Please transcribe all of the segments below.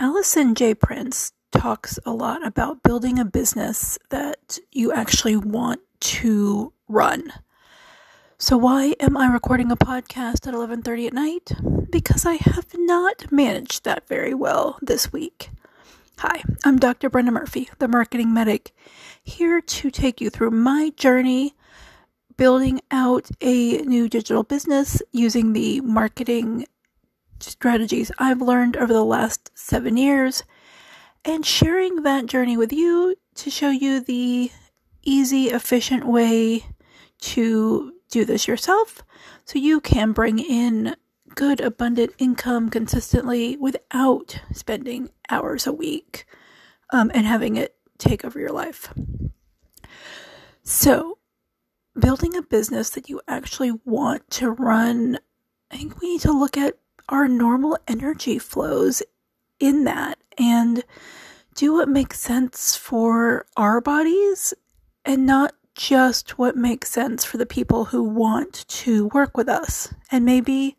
Alison J. Prince talks a lot about building a business that you actually want to run. So why am I recording a podcast at 11:30 at night? Because I have not managed that very well this week. Hi, I'm Dr. Brenda Murphy, the marketing medic, here to take you through my journey building out a new digital business using the marketing strategies I've learned over the last 7 years and sharing that journey with you to show you the easy, efficient way to do this yourself so you can bring in good, abundant income consistently without spending hours a week um, and having it take over your life. So, building a business that you actually want to run, I think we need to look at our normal energy flows in that and do what makes sense for our bodies and not just what makes sense for the people who want to work with us. And maybe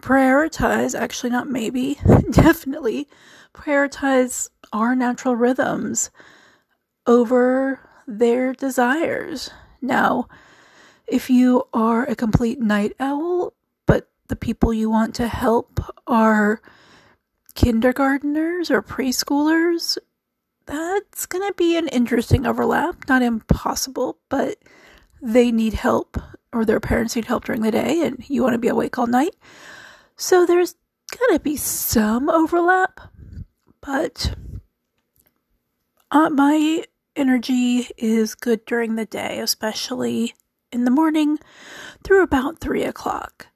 prioritize, actually, not maybe, definitely prioritize our natural rhythms over their desires. Now, if you are a complete night owl, the people you want to help are kindergarteners or preschoolers, that's going to be an interesting overlap. Not impossible, but they need help or their parents need help during the day and you want to be awake all night. So there's going to be some overlap, but uh, my energy is good during the day, especially in the morning through about three o'clock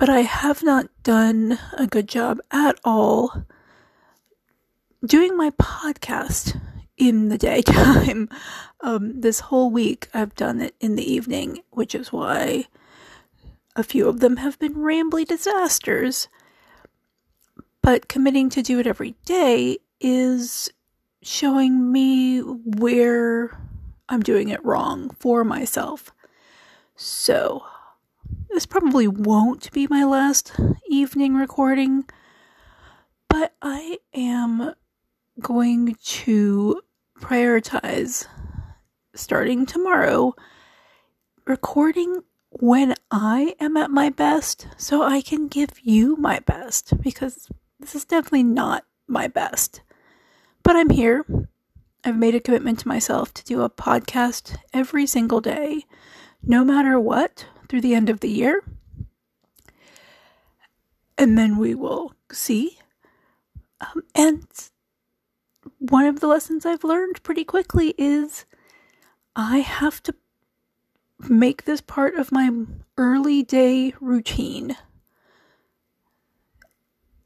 but I have not done a good job at all doing my podcast in the daytime. Um, this whole week I've done it in the evening, which is why a few of them have been rambly disasters. But committing to do it every day is showing me where I'm doing it wrong for myself. So, this probably won't be my last evening recording, but I am going to prioritize starting tomorrow recording when I am at my best so I can give you my best because this is definitely not my best. But I'm here. I've made a commitment to myself to do a podcast every single day, no matter what through the end of the year. And then we will see. Um, and one of the lessons I've learned pretty quickly is I have to make this part of my early day routine.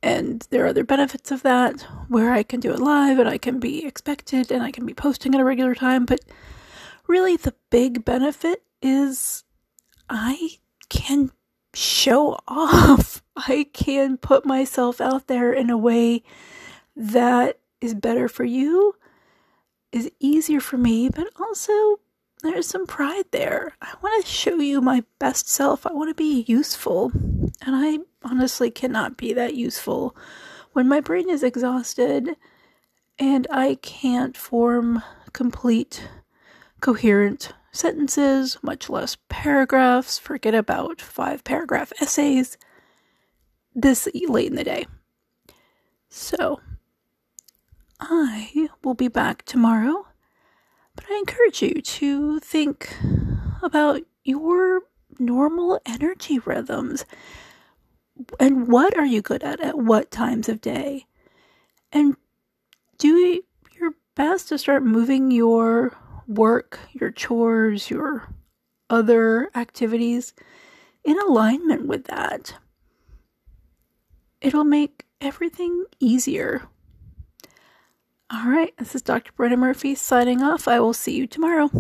And there are other benefits of that where I can do it live and I can be expected and I can be posting at a regular time. But really, the big benefit is I can show off. I can put myself out there in a way that is better for you, is easier for me, but also there's some pride there. I want to show you my best self. I want to be useful. And I honestly cannot be that useful when my brain is exhausted and I can't form complete, coherent sentences, much less paragraphs. Forget about five paragraph essays this late in the day. So, I will be back tomorrow, but I encourage you to think about your normal energy rhythms and what are you good at at what times of day and do your best to start moving your work, your chores, your other activities in alignment with that. It'll make everything easier. All right, this is Dr. Brenda Murphy signing off. I will see you tomorrow.